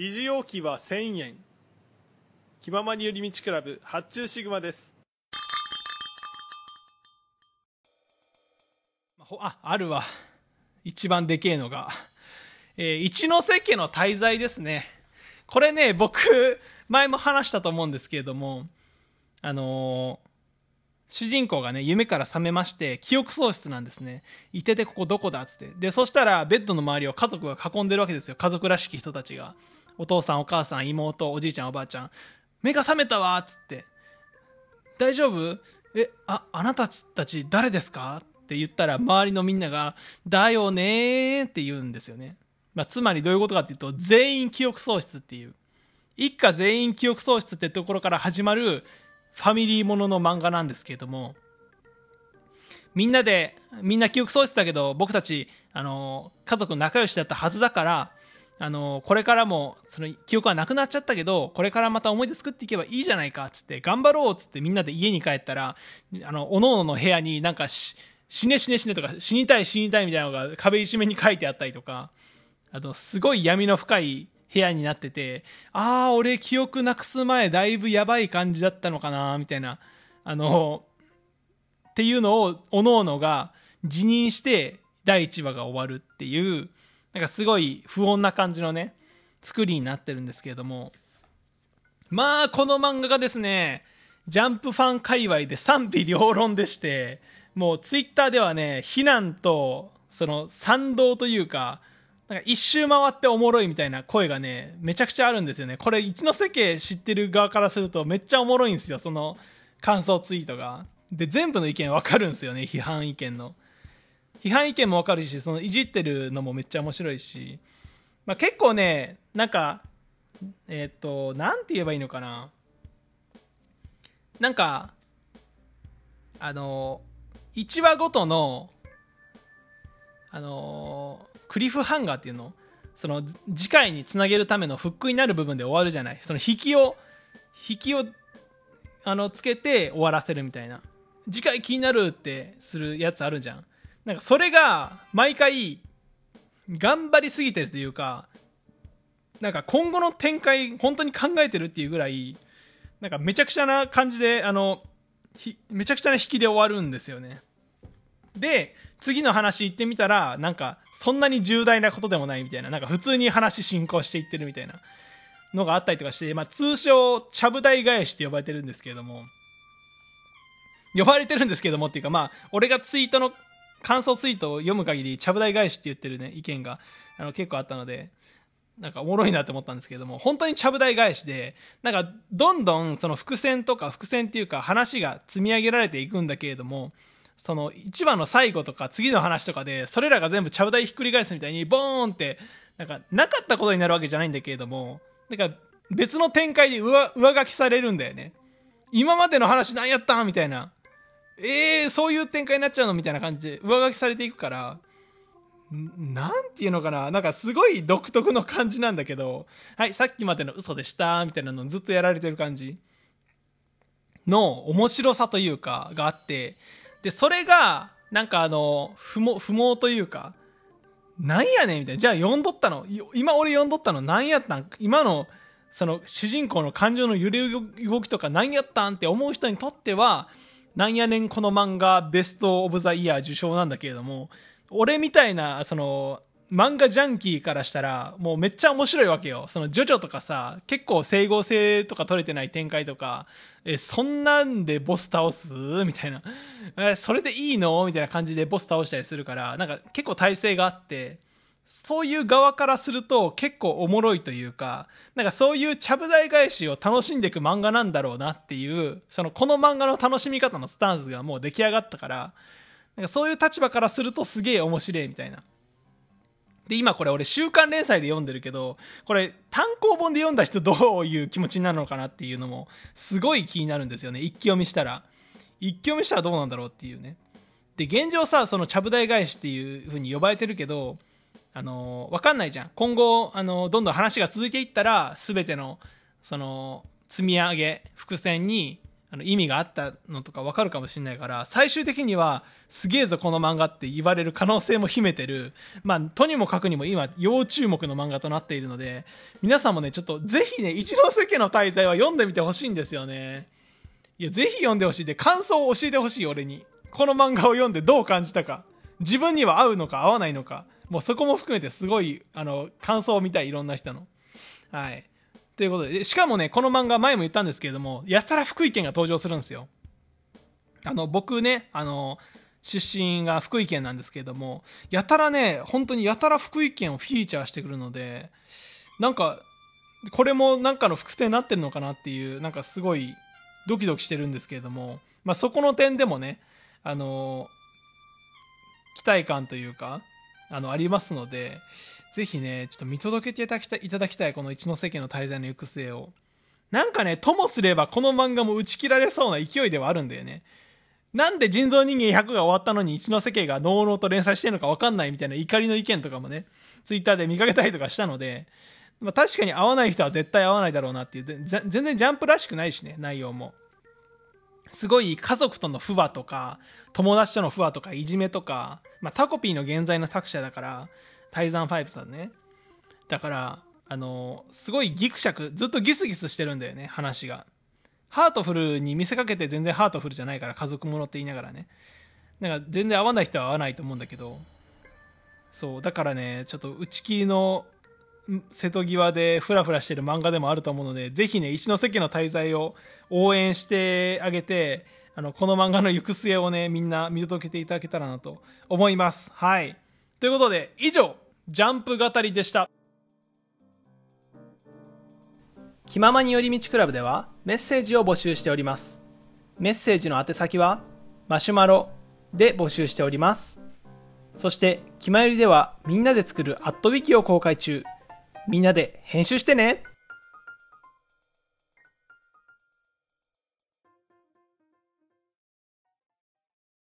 肘置きは1000円気ままに寄り道クラブ発注シグマですああるわ一番でけえのが、えー一ノ瀬家の滞在ですねこれね僕前も話したと思うんですけれどもあのー主人公がね、夢から覚めまして、記憶喪失なんですね。いててここどこだっつって。で、そしたら、ベッドの周りを家族が囲んでるわけですよ。家族らしき人たちが。お父さん、お母さん、妹、おじいちゃん、おばあちゃん。目が覚めたわっつって。大丈夫？え、あ、あなたたち誰ですか？って言ったら、周りのみんなが、だよねって言うんですよね。まあ、つまりどういうことかっていうと、全員記憶喪失っていう。一家全員記憶喪失ってところから始まるファミリーものの漫画なんですけれども、みんなで、みんな記憶喪失だけど、僕たち、あの、家族仲良しだったはずだから、あの、これからも、その記憶はなくなっちゃったけど、これからまた思い出作っていけばいいじゃないか、つって、頑張ろう、つってみんなで家に帰ったら、あの、おのおのの部屋になんかし、死ね死ね死ねとか、死にたい死にたいみたいなのが壁一面に書いてあったりとか、あと、すごい闇の深い部屋になってて、ああ、俺記憶なくす前だいぶやばい感じだったのかな、みたいな、あの、っていうのを、おのおのが辞任して、第1話が終わるっていう、なんかすごい不穏な感じのね、作りになってるんですけれども、まあ、この漫画がですね、ジャンプファン界隈で賛否両論でして、もうツイッターではね、非難と、その賛同というか、なんか一周回っておもろいみたいな声がね、めちゃくちゃあるんですよね。これ、一ノ瀬家知ってる側からするとめっちゃおもろいんですよ、その感想ツイートが。で、全部の意見わかるんですよね、批判意見の。批判意見もわかるし、そのいじってるのもめっちゃ面白いし、まあ、結構ね、なんか、えーと、なんて言えばいいのかな。なんか、あの、1話ごとの、あのクリフハンガーっていうの？その次回につなげるためのフックになる部分で終わるじゃない。その引きを引きをあのつけて終わらせるみたいな。次回気になるってするやつあるじゃん。なんかそれが毎回頑張りすぎてるというかなんか今後の展開本当に考えてるっていうぐらいなんかめちゃくちゃな感じであのめちゃくちゃな引きで終わるんですよね。で次の話行ってみたらなんかそんなに重大なことでもないみたいななんか普通に話進行していってるみたいなのがあったりとかして、まあ、通称ちゃぶ台返しって呼ばれてるんですけれども。呼ばれてるんですけどもっていうかまあ俺がツイートの感想ツイートを読む限りちゃぶ台返しって言ってるね意見があの結構あったのでなんかおもろいなって思ったんですけれども本当にちゃぶ台返しでなんかどんどんその伏線とか伏線っていうか話が積み上げられていくんだけれどもその1話の最後とか次の話とかでそれらが全部ちゃぶ台ひっくり返すみたいにボーンってなんかなかったことになるわけじゃないんだけれどもなんか別の展開で上上書きされるんだよね。今までの話何やったみたいな。えー、そういう展開になっちゃうのみたいな感じで上書きされていくからなんていうのかななんかすごい独特の感じなんだけどはいさっきまでの嘘でしたみたいなのをずっとやられてる感じの面白さというかがあってでそれがなんかあの不毛不毛というかなんやねんみたいな。じゃあ読んどったの？今俺読んどったの？なんやったん？今のその主人公の感情の揺れ動きとかなんやったん？って思う人にとってはなんやねんこの漫画ベストオブザイヤー受賞なんだけれども俺みたいなその漫画ジャンキーからしたらもうめっちゃ面白いわけよ。そのジョジョとかさ結構整合性とか取れてない展開とかえそんなんでボス倒す？みたいな。えそれでいいの？みたいな感じでボス倒したりするからなんか結構体勢があってそういう側からすると結構おもろいというか、なんかそういうちゃぶ台返しを楽しんでいく漫画なんだろうなっていう、そのこの漫画の楽しみ方のスタンスがもう出来上がったから、なんかそういう立場からするとすげえ面白いみたいな。で、今これ俺週刊連載で読んでるけど、これ単行本で読んだ人どういう気持ちになるのかなっていうのもすごい気になるんですよね。一気読みしたら。一気読みしたらどうなんだろうっていうね。で、現状さ、そのちゃぶ台返しっていう風に呼ばれてるけど、あの分かんないじゃん今後あのどんどん話が続いていったら全てのその積み上げ伏線にあの意味があったのとかわかるかもしれないから、最終的にはすげえぞこの漫画って言われる可能性も秘めてる、まあ、とにもかくにも今要注目の漫画となっているので、皆さんもね、ちょっとぜひね、一ノ瀬家の滞在は読んでみてほしいんですよね。いや、ぜひ読んでほしいで、感想を教えてほしい俺に。この漫画を読んでどう感じたか。自分には合うのか合わないのか。もうそこも含めてすごい、あの、感想を見たい、いろんな人の。はい。ということで、しかもね、この漫画前も言ったんですけれども、やたら福井県が登場するんですよ。あの、僕ね、あの、出身が福井県なんですけれども、やたらね、本当にやたら福井県をフィーチャーしてくるので、なんか、これもなんかの伏線になってるのかなっていう、なんかすごいドキドキしてるんですけれども、まあそこの点でもね、あの、期待感というか、あの、ありますので、ぜひね、ちょっと見届けていただきたい、いただきたいこの一ノ瀬家の滞在の行く末を。なんかね、ともすればこの漫画も打ち切られそうな勢いではあるんだよね。なんで人造人間100が終わったのに一ノ瀬家がノーノーと連載してるのかわかんないみたいな怒りの意見とかもね、ツイッターで見かけたりとかしたので、まあ確かに合わない人は絶対合わないだろうなっていう、全然ジャンプらしくないしね、内容も。すごい家族との不和とか、友達との不和とか、いじめとか、まあ、タコピーの現在の作者だから、タイザンファイブさんね。だから、あのすごいギクシャク、ずっとギスギスしてるんだよね、話が。ハートフルに見せかけて全然ハートフルじゃないから、家族ものって言いながらね。なんか全然合わない人は合わないと思うんだけど、そう、だからね、ちょっと打ち切りの瀬戸際でフラフラしてる漫画でもあると思うので、ぜひね、一ノ瀬家の大罪を応援してあげて、あの、この漫画の行く末をね、みんな見届けていただけたらなと思います。はい。ということで、以上、ジャンプ語りでした。気ままに寄り道クラブではメッセージを募集しております。メッセージの宛先はマシュマロで募集しております。そして、気まよりではみんなで作るアットウィキを公開中。みんなで編集してね